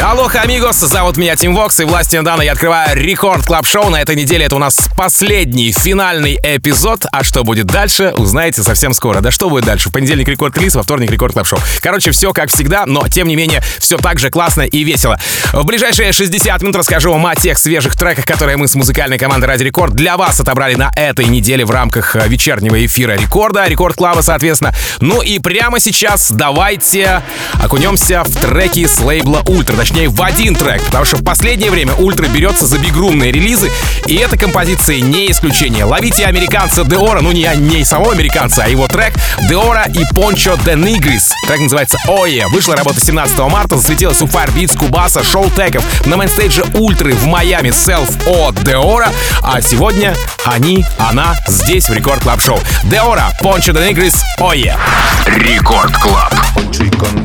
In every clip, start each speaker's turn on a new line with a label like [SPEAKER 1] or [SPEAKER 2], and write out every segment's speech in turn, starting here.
[SPEAKER 1] Алло, amigos, зовут меня Тим Вокс, и властью данной я открываю Record Club Show На этой неделе это у нас последний, финальный эпизод. А что будет дальше, узнаете совсем скоро. Да что будет дальше? В понедельник Record Release, во вторник Record Club Show Короче, все как всегда, но тем не менее, все так же классно и весело. В ближайшие 60 минут расскажу вам о тех свежих треках, которые мы с музыкальной командой Радио Рекорд для вас отобрали на этой неделе в рамках э, вечернего эфира рекорда, рекорд club а, соответственно. Ну и прямо сейчас давайте окунемся в треки с лейбла Ультра точнее в один трек, потому что в последнее время Ультра берется за бигрумные релизы, и эта композиция не исключение. Ловите американца Deorro, ну не, не самого американца, а его трек Deorro и Poncho de Nigris. Трек называется Oye. Вышла работа 17 марта, засветилась у Firebeatz, Кубаса, Showtek ов на мейнстейдже Ультры в Майами Self от Deorro, а сегодня они, она здесь в Рекорд Клаб Шоу. Деора, Пончо де Нигрис, Ое.
[SPEAKER 2] Рекорд Клаб.
[SPEAKER 3] Con.
[SPEAKER 2] Рекорд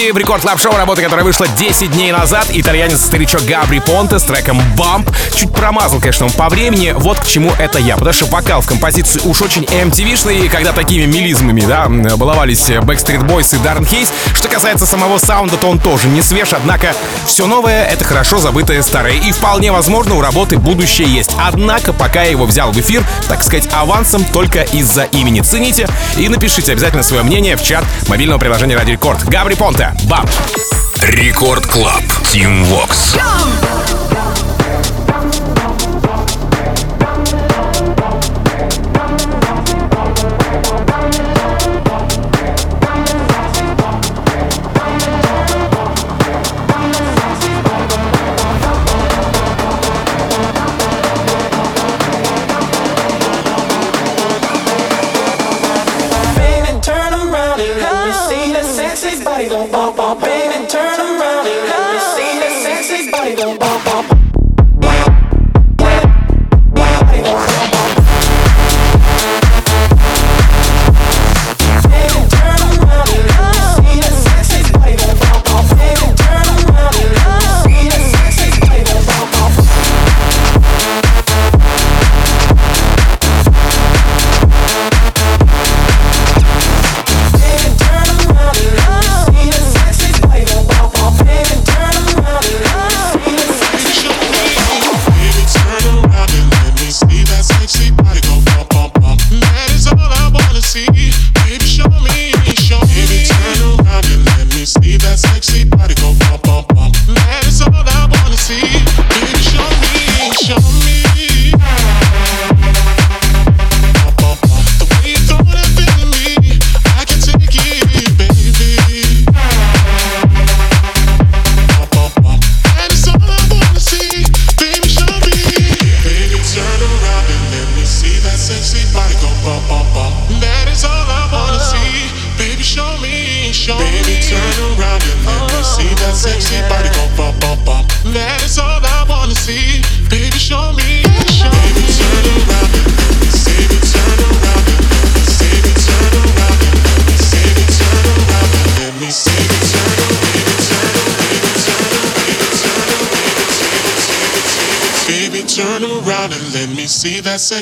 [SPEAKER 1] в рекорд клаб шоу работа, которая вышла 10 дней назад. Итальянец-старичок Габри Понте с треком «Бамп». Чуть промазал, конечно, он по времени. Вот к чему это я. Потому что вокал в композиции уж очень MTV-шный, когда такими мелизмами, да, баловались Backstreet Boys и Даррен Хейс. Что касается самого саунда, то он тоже не свеж, однако все новое — это хорошо забытое старое. И вполне возможно, у работы будущее есть. Однако, пока я его взял в эфир, так сказать, авансом только из-за имени. Цените и напишите обязательно свое мнение в чат мобильного приложения Радио Рекорд. Gabry Ponte, Bam!
[SPEAKER 2] Record Club, Тим Вокс.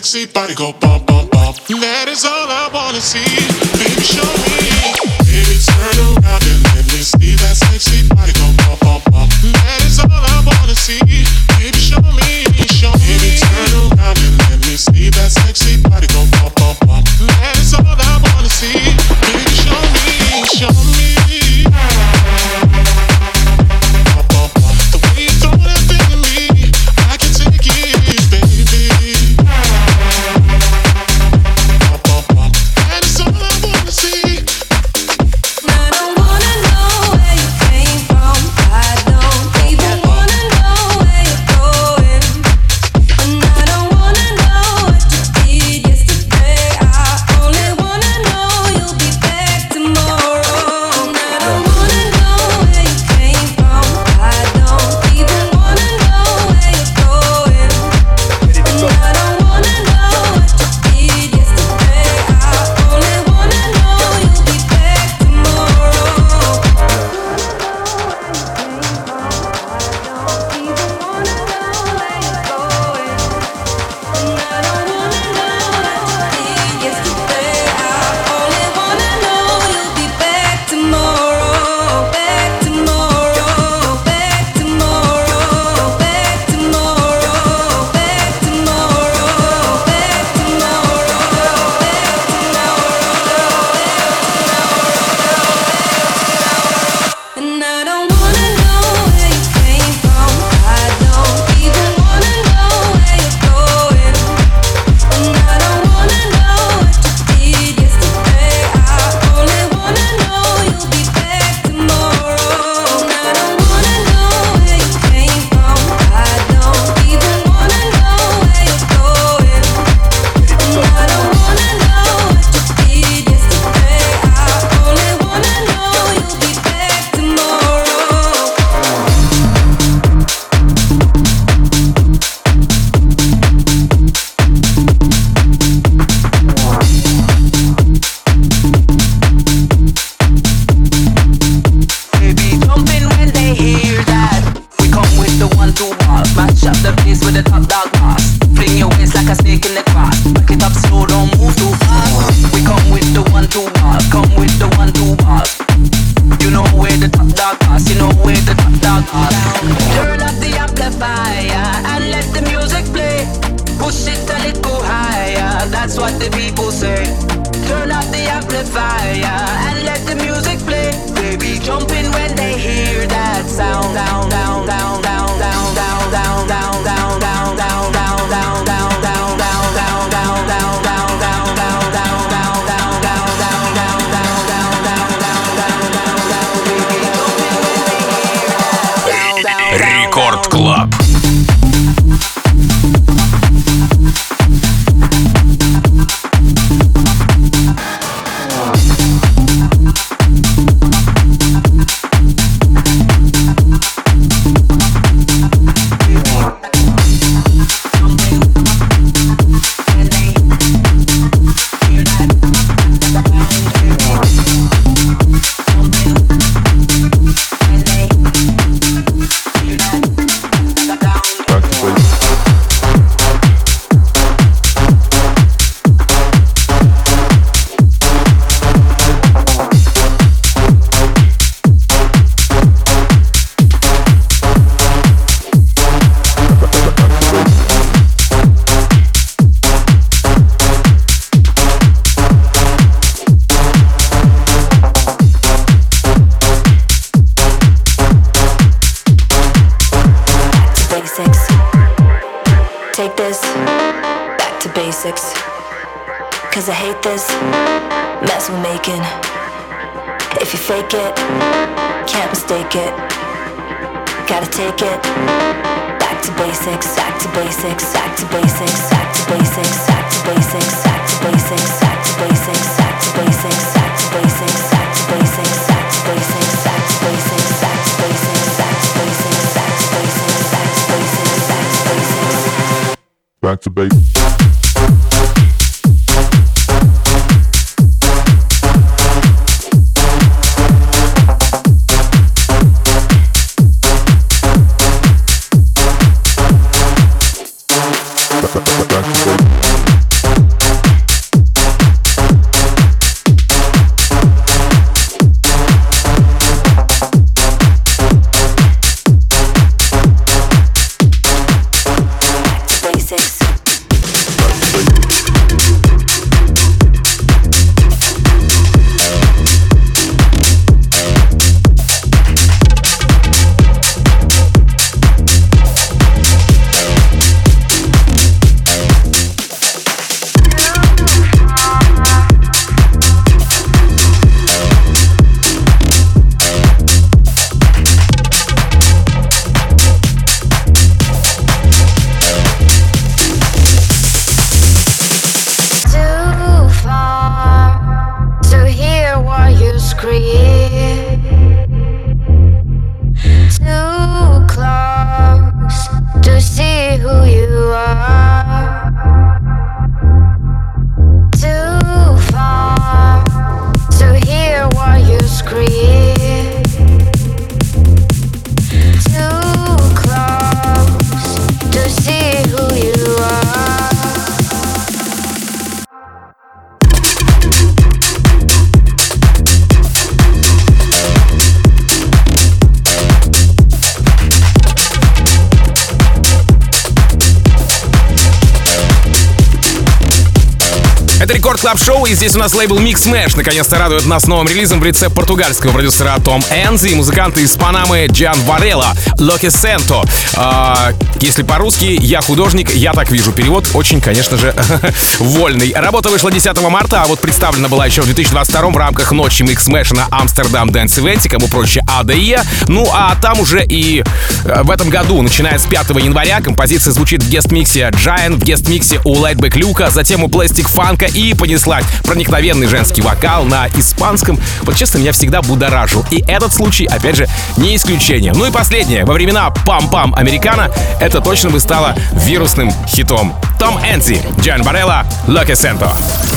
[SPEAKER 4] Sexy body go up the place with the top dog boss. Fling your waist like a snake in the grass. It up slow, don't move too fast. We come with the come with the. You know where the top dog you know where the top dog. Turn up the amplifier and let the music play. Push it a little higher, that's what
[SPEAKER 5] the people say. Turn up the amplifier. Mess. If you fake it, can't mistake it. Gotta take it back to basics, back to basics, back to basics, back to basics, back to basics, back to basics, back to basics, back to basics, back to basics, back to basics, back to basics, back to basics, back to basics, back to basics, back to basics, back to basics, back to basics. Back to basics.
[SPEAKER 1] Record Club Show, и здесь у нас лейбл Mixmash наконец-то радует нас новым релизом в лице португальского продюсера Tom Enzy и музыканта из Панамы Джан Варелла, Lo Que Siento. А, если по-русски, я художник, я так вижу. Перевод очень, конечно же, вольный. Работа вышла 10 марта, а вот представлена была еще в 2022 в рамках ночи Mixmash на Amsterdam Dance Event, кому проще ADE. Ну, а там уже и э, в этом году, начиная с 5 января, композиция звучит в guest mix е Giant, в guest mix е у Laidback Люка, затем у Plastic Funk и понеслась. Проникновенный женский вокал на испанском. Вот честно, меня всегда будоражил. И этот случай, опять же, не исключение. Ну и последнее. Во времена пам-пам американо это точно бы стало вирусным хитом. Том Энси, Джан Барелла, Локи Сенто.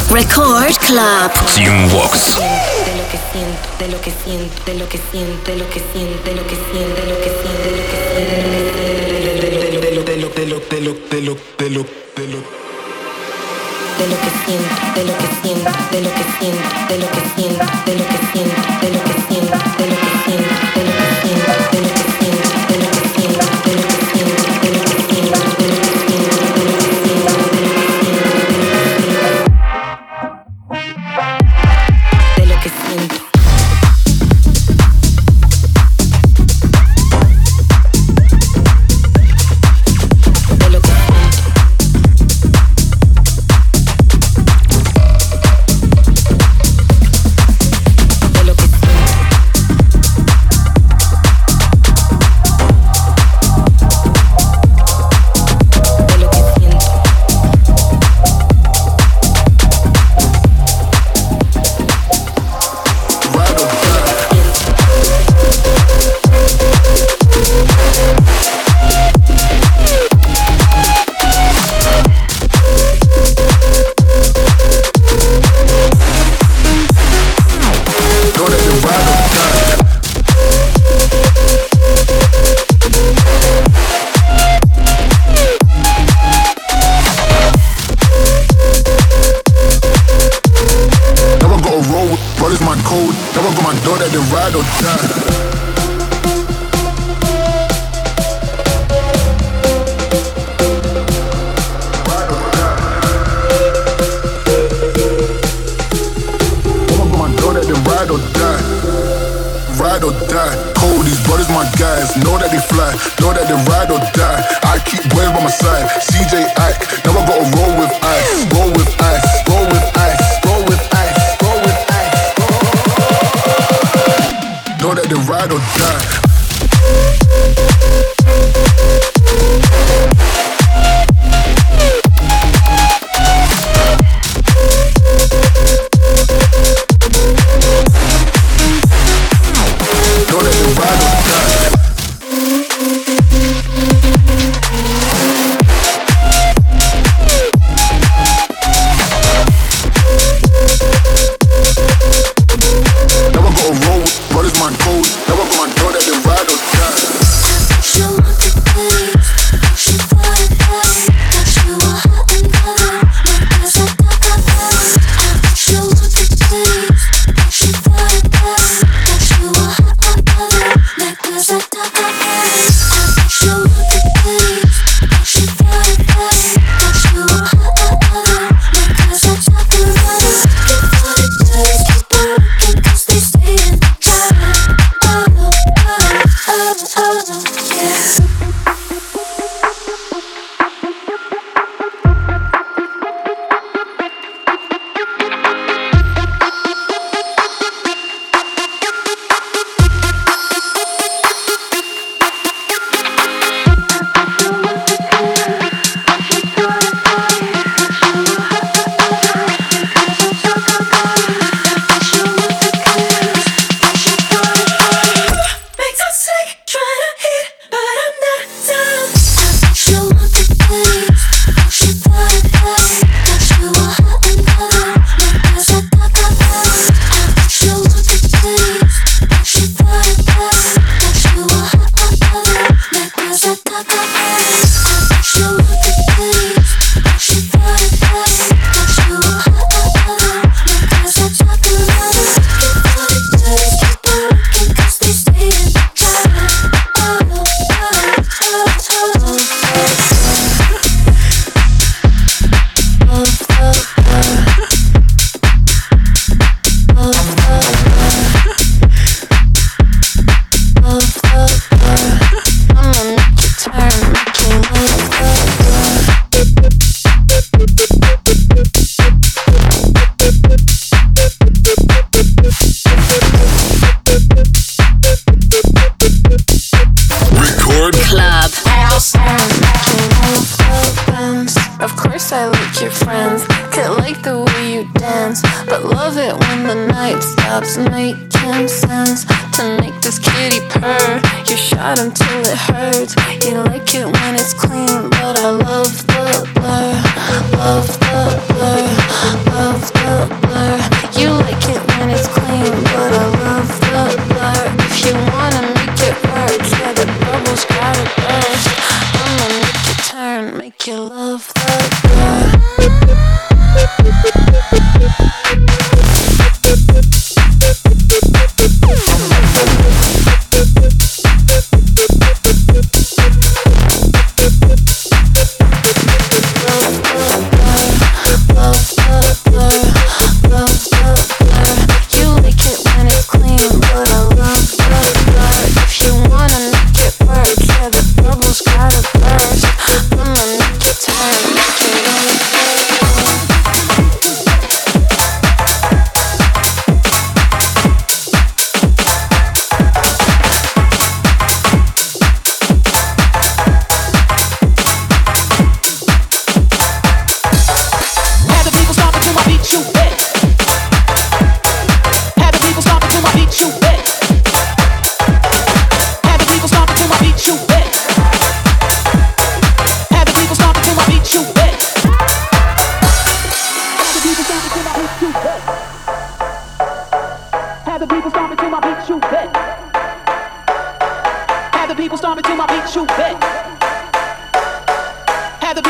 [SPEAKER 5] Record Club.
[SPEAKER 2] Team Vox.
[SPEAKER 5] De lo que siento, de lo que siento, de lo que siento, de lo que siento, de lo que siento, de lo que siento, de lo que siento, de lo de lo de lo de lo de lo de lo que siento, de lo que siento, de lo que siento, de lo que siento, de lo que siento, de lo que siento,
[SPEAKER 6] your friends. Could like the way you dance, but love it when the night stops making sense. To make this kitty purr, you shot until it hurts. You like it when it's clean, but I love the blur, love the blur, love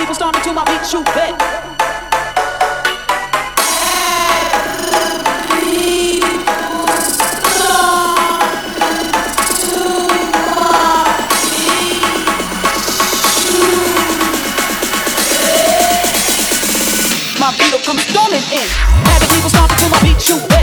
[SPEAKER 6] people storming to my beat, shoot back. My beat come storming in. Have the people stomping to my beat, shoot back.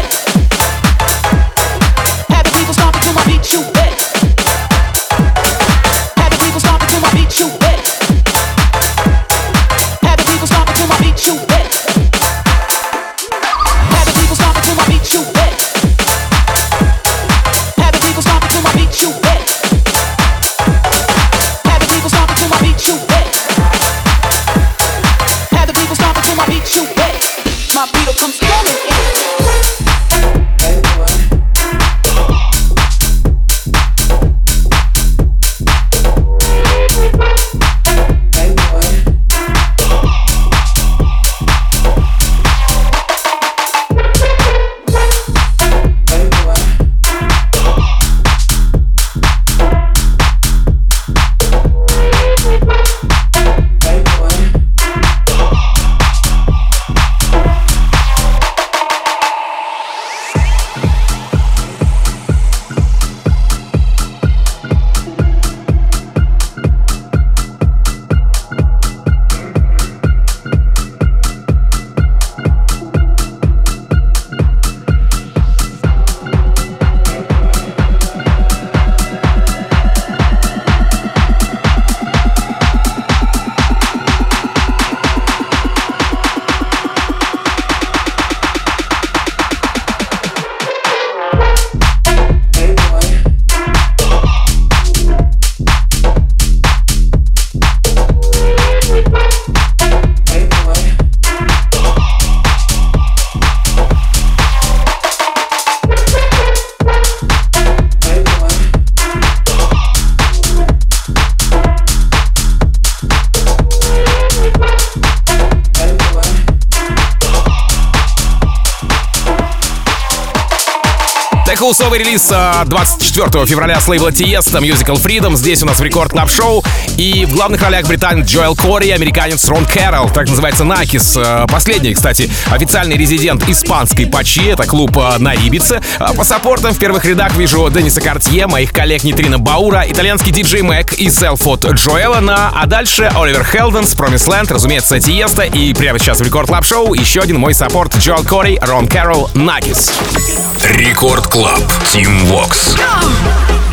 [SPEAKER 1] Хаусовый релиз 24 февраля с лейбла Tiesto Musical Freedom. Здесь у нас в Record Club Show. И в главных ролях британец Джоэл Кори и американец Рон Кэрролл. Так называется Nikes. Последний, кстати, официальный резидент испанской Pacha. Это клуб на Ибице. По саппортам в первых рядах вижу Дениса Картье, моих коллег Нитрина Баура, итальянский диджей Мэг и self от Джоэла на. А дальше Оливер Хелденс, Promise Land, разумеется, Тиеста. И прямо сейчас в Record Club Show еще один мой саппорт Джоэл Кори, Рон Кэрролл, Nikes.
[SPEAKER 7] Рекорд Клаб. Team Vox.
[SPEAKER 8] I'm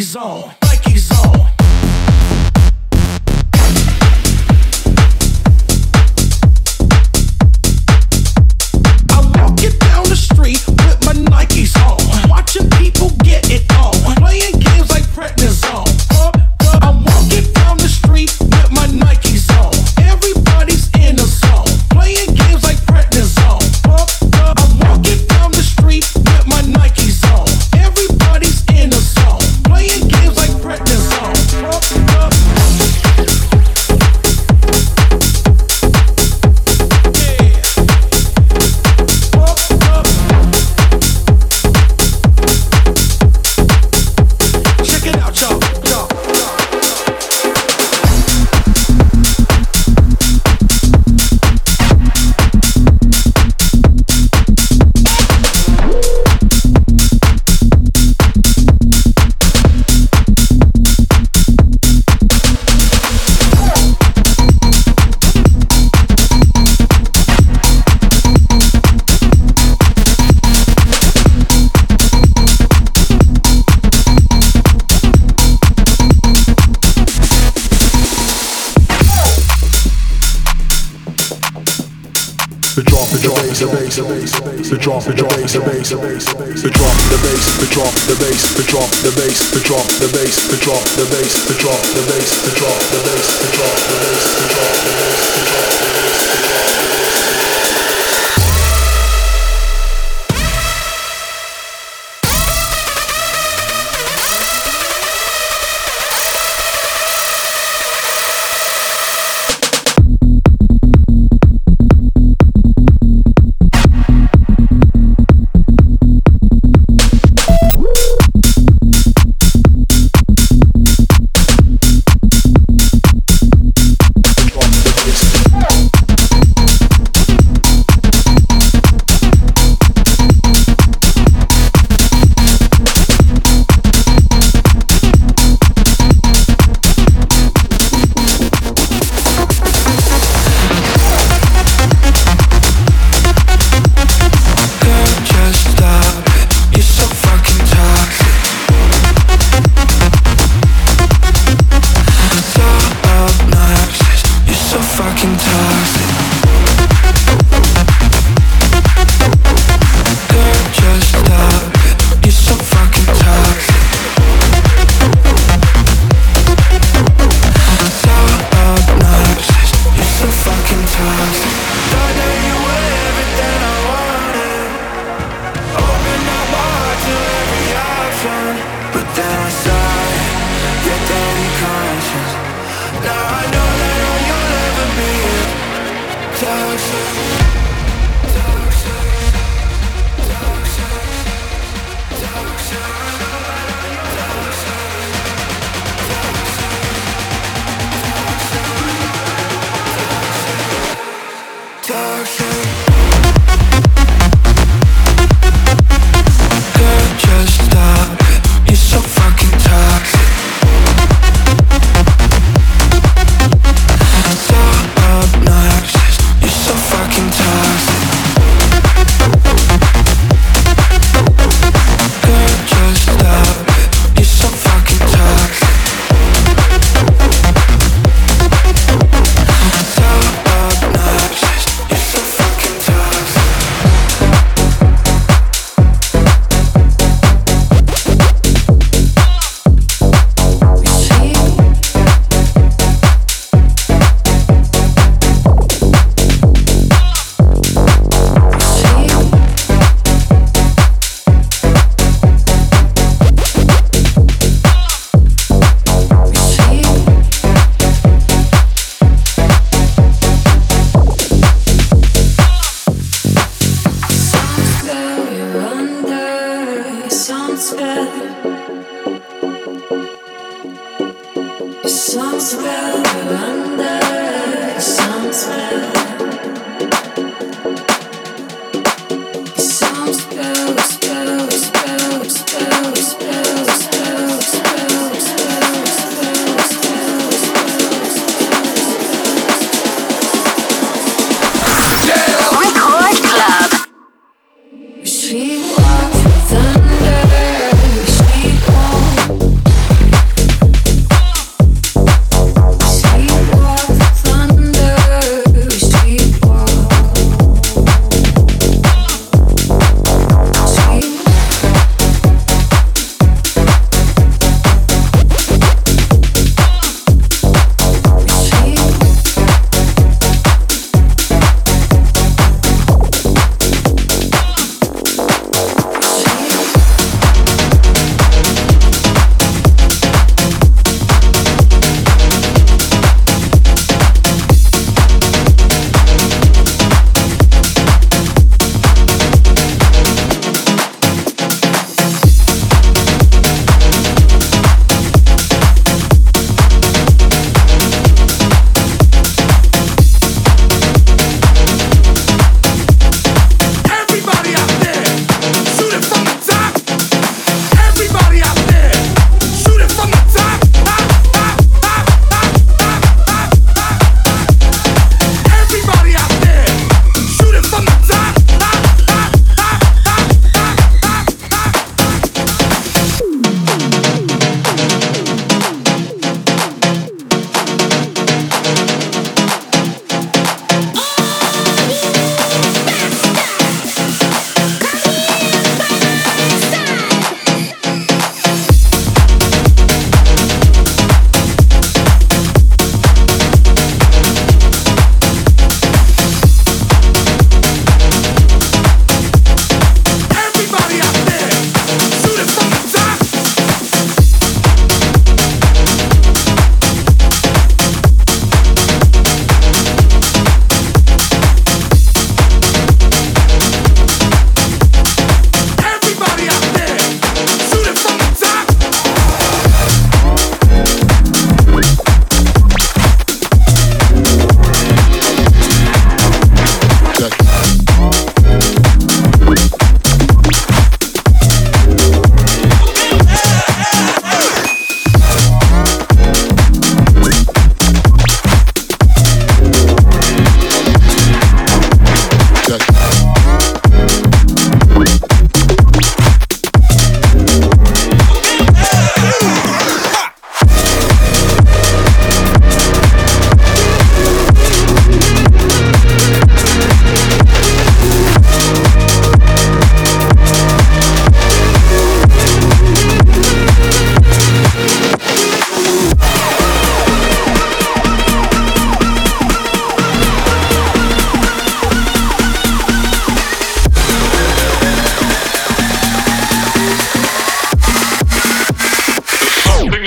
[SPEAKER 8] zone. the
[SPEAKER 9] drop, the bass, the drop, the bass, the drop, the bass, the drop, the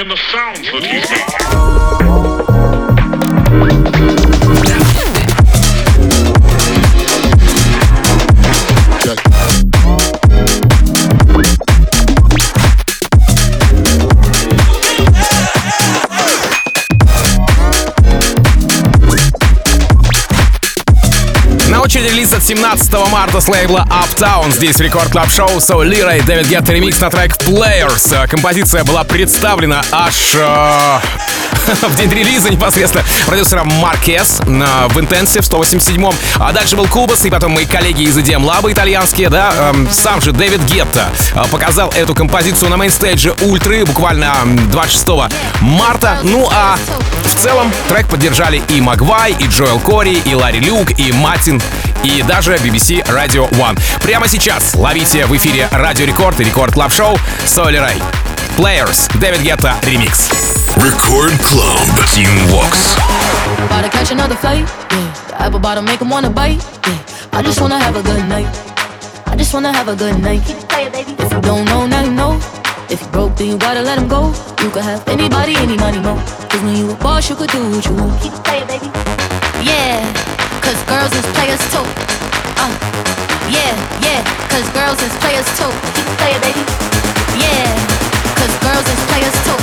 [SPEAKER 9] bringing the sounds that he's making.
[SPEAKER 1] Очереди релиз от 17 марта с лейбла Uptown. Здесь Record Club Show, So и Дэвид Гетта ремикс на трек Players. Композиция была представлена аж э, в день релиза непосредственно продюсером Маркес в Intensive 187-м. А дальше был Кубас, и потом мои коллеги из EDM Lab итальянские, да, э, сам же Дэвид Гетта э, показал эту композицию на mainstage е Ультры буквально 26 марта. Ну а в целом трек поддержали и Магвай, и Джоэл Кори, и Ларри Люк, и Матин, и даже BBC Radio One. Прямо сейчас ловите в эфире Радио Рекорд и Record Club Show Соли. Players, Дэвид Гетта, ремикс.
[SPEAKER 2] Record Club, Team Vox.
[SPEAKER 6] About to catch another flight, yeah. The apple bottom make 'em wanna bite, yeah. I just wanna have a good night. I just wanna have a good night. Keep playing, baby. If you don't know, now you know. If you broke, then you gotta let him go. You could have anybody, any money, mo. Cause when you a boss, you could do what you want. Keep it playing, baby. Yeah, cause girls is players too. Uh, yeah, yeah, cause girls is players too. Keep playing, baby. Yeah, cause girls is players too.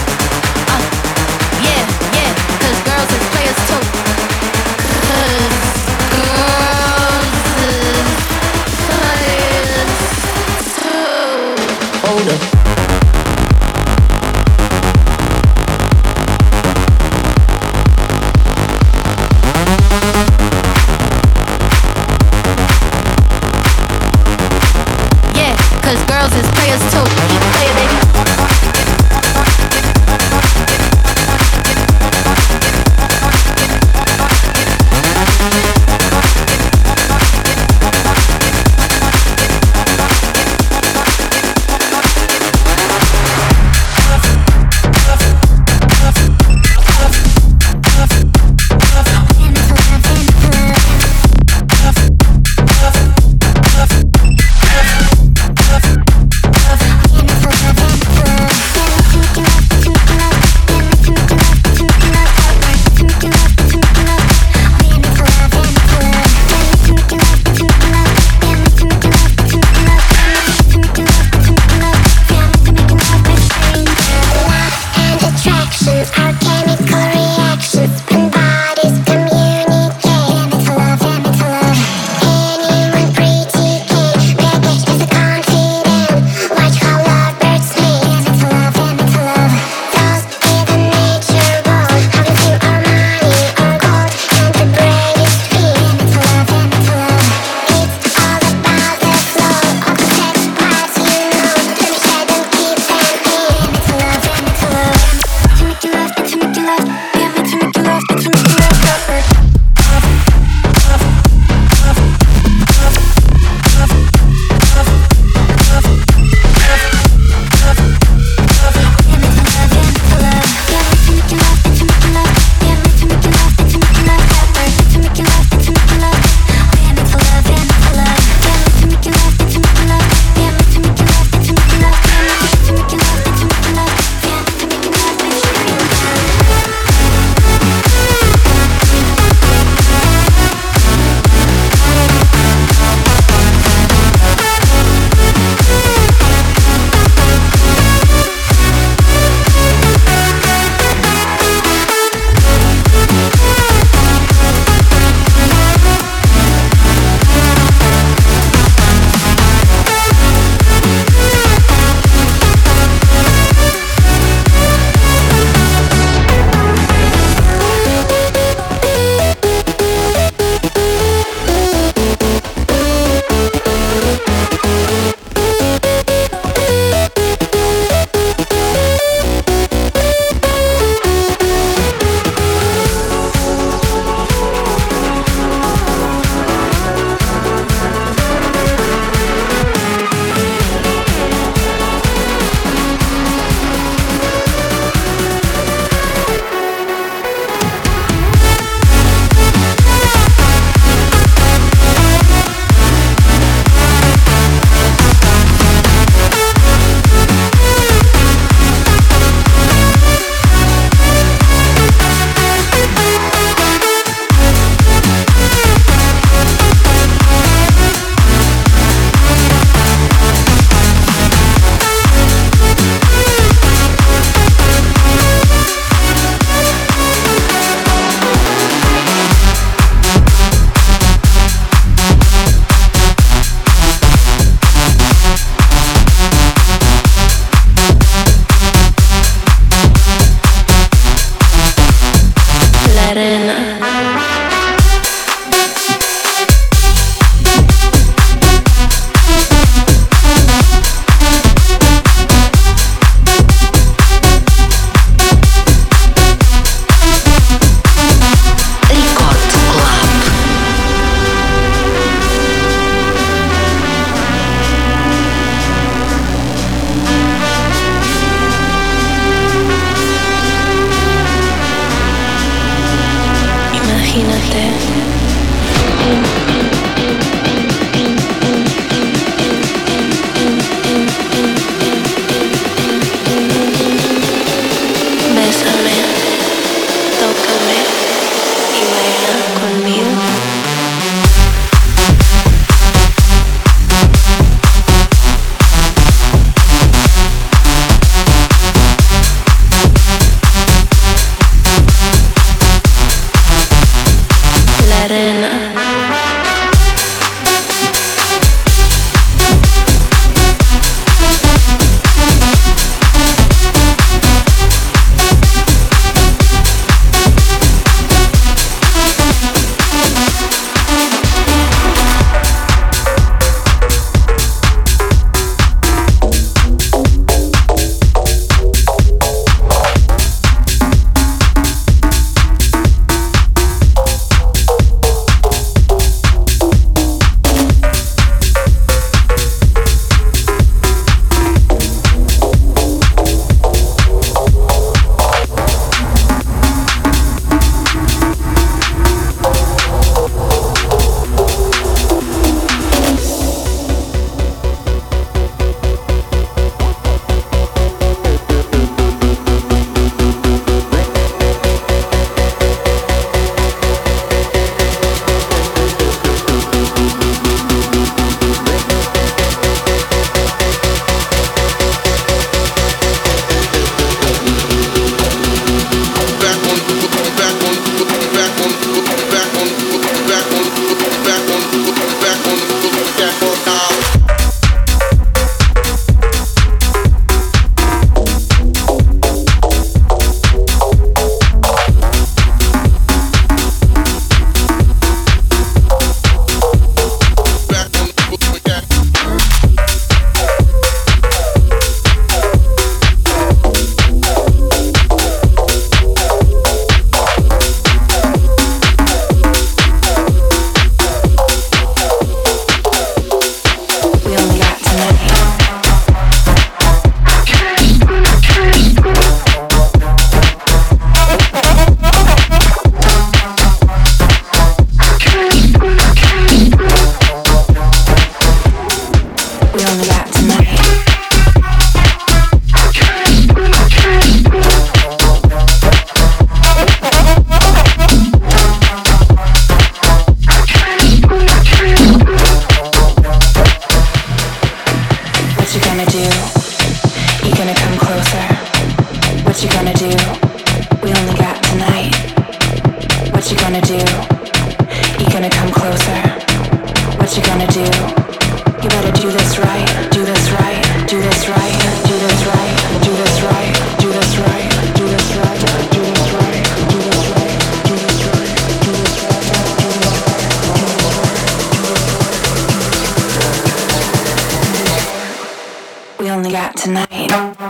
[SPEAKER 4] Thank you.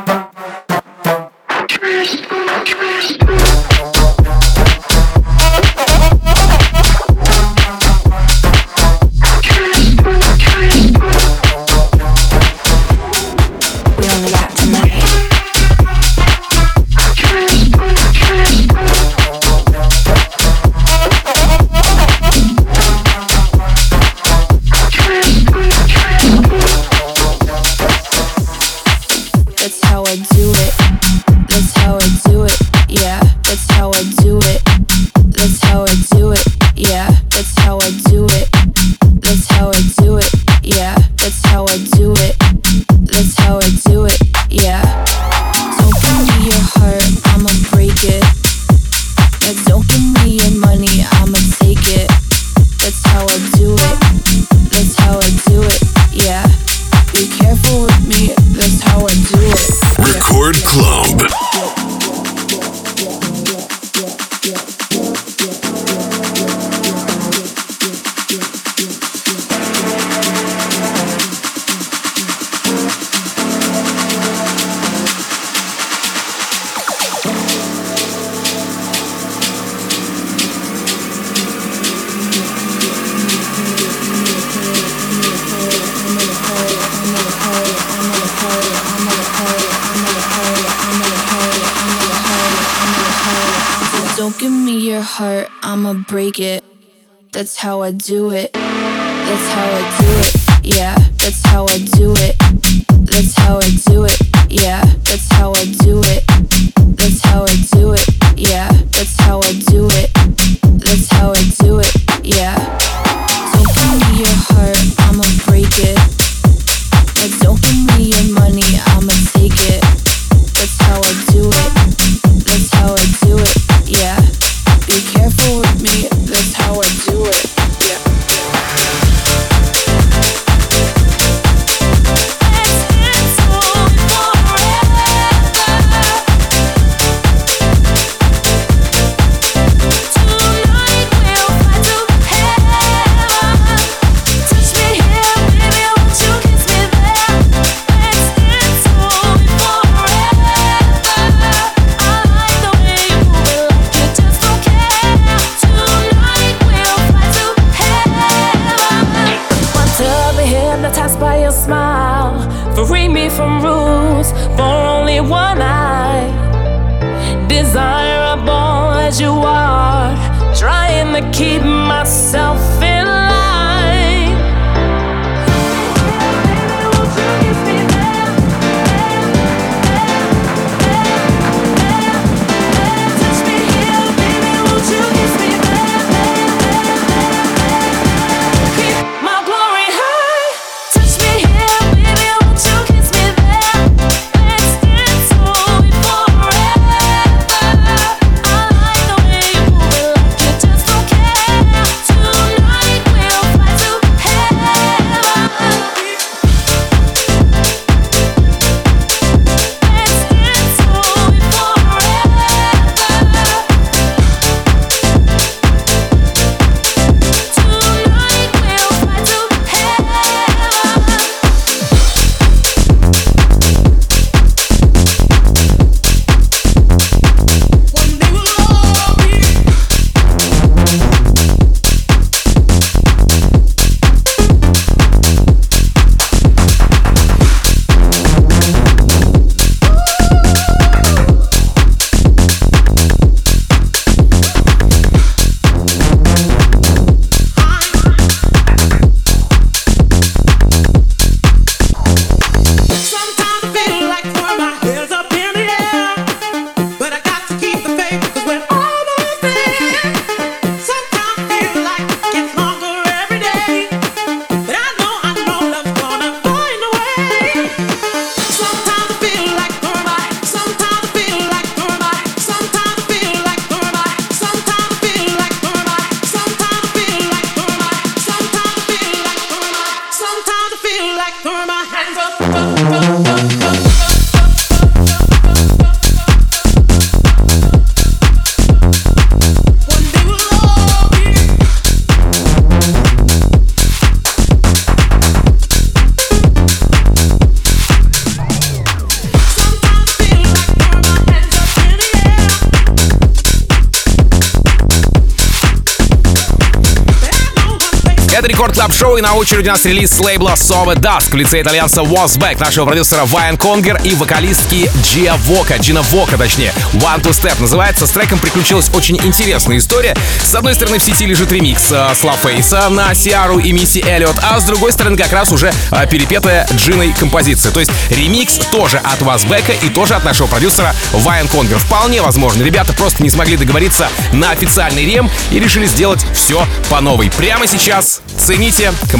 [SPEAKER 10] на очереди у нас релиз с лейбла Sova Dusk в лице итальянца Wasback, нашего продюсера Вайан Конгер и вокалистки Джия Вока, Джина Вока точнее. One to Step называется. С треком приключилась очень интересная история. С одной стороны в сети лежит ремикс э, Славфейса э, на Сиару и Мисси Эллиот, а с другой стороны как раз уже э, перепетая Джиной композиция. То есть ремикс тоже от Wasback и тоже от нашего продюсера Вайан Конгер. Вполне возможно, ребята просто не смогли договориться на официальный рем и решили сделать все по новой. Прямо сейчас цените композицию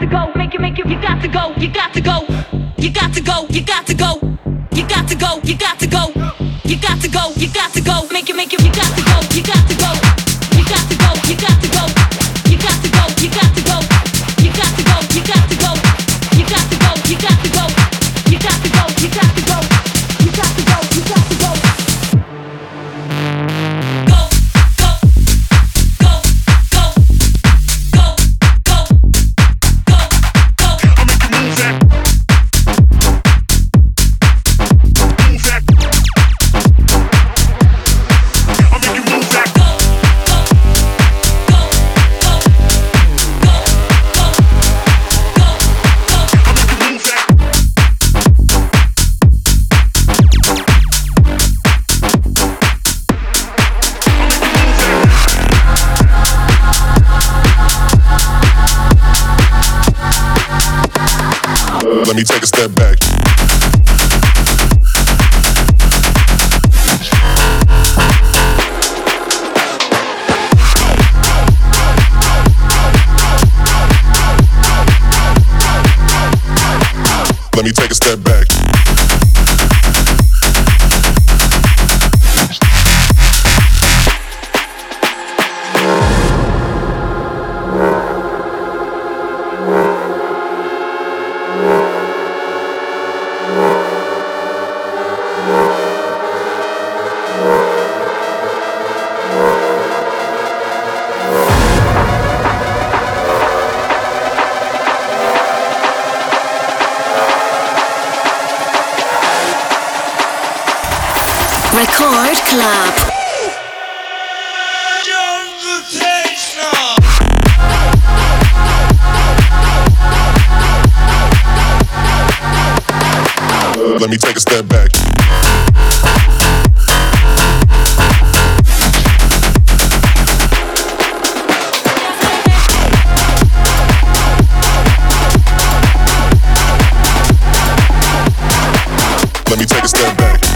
[SPEAKER 10] to
[SPEAKER 6] go, make it, make it, you got to go, you got to go, you got to go, you got to go, you got to go, you got to go, you got to go, you got to go, make it, make it,
[SPEAKER 5] Record Club.
[SPEAKER 4] Let me take a step back. Let me take a step back.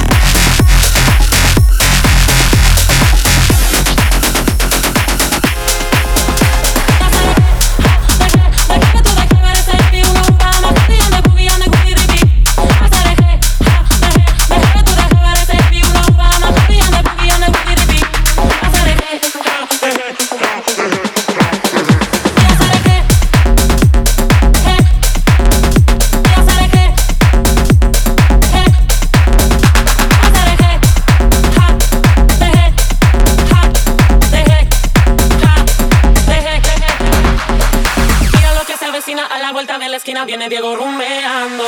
[SPEAKER 6] La viene Diego rumeando.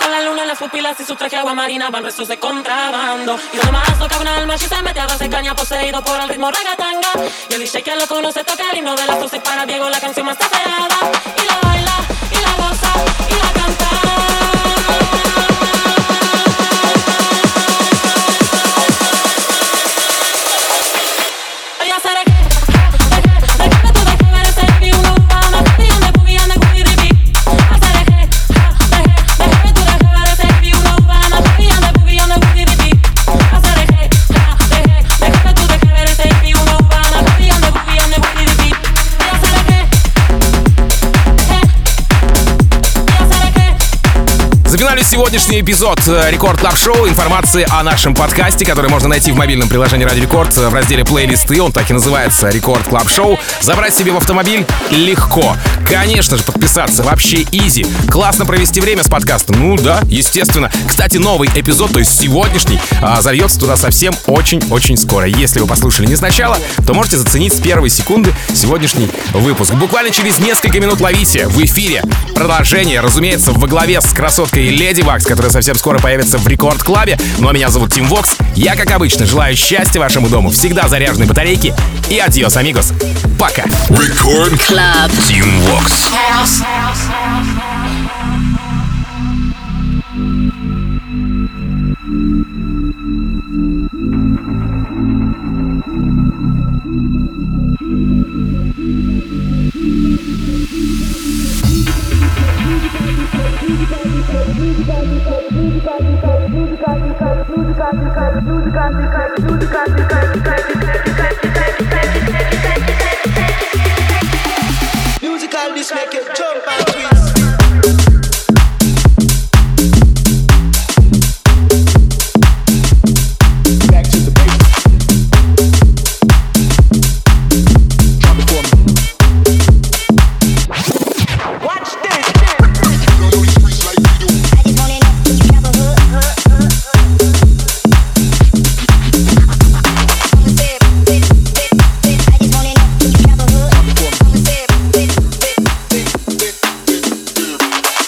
[SPEAKER 6] Con la luna en las pupilas y su traje agua marina van restos de contrabando. Y donde más toca un alma y se mete a darse caña poseído por el ritmo ragatanga. Y el DJ que lo conoce toca el himno de las doce para Diego la canción más tapeada. Y la
[SPEAKER 1] сегодняшний эпизод э, Record Club Show. Информации о нашем подкасте, который можно найти в мобильном приложении Радио Рекорд э, в разделе плейлисты. Он так и называется Record Club Show. Забрать себе в автомобиль легко. Конечно же, подписаться вообще easy. Классно провести время с подкастом. Ну да, естественно. Кстати, новый эпизод, то есть сегодняшний, а, зальется туда совсем очень-очень скоро. Если вы послушали не сначала, то можете заценить с первой секунды сегодняшний выпуск. Буквально через несколько минут ловите в эфире продолжение, разумеется, во главе с красоткой Леди Вакс, которая совсем скоро появится в Record Club е. Ну а меня зовут Тим Вокс. Я, как обычно, желаю счастья вашему дому, всегда заряженной батарейки и adiós, amigos. Пока.
[SPEAKER 7] Record
[SPEAKER 5] Club.
[SPEAKER 7] Tim Vox.
[SPEAKER 11] Música, música, música, música,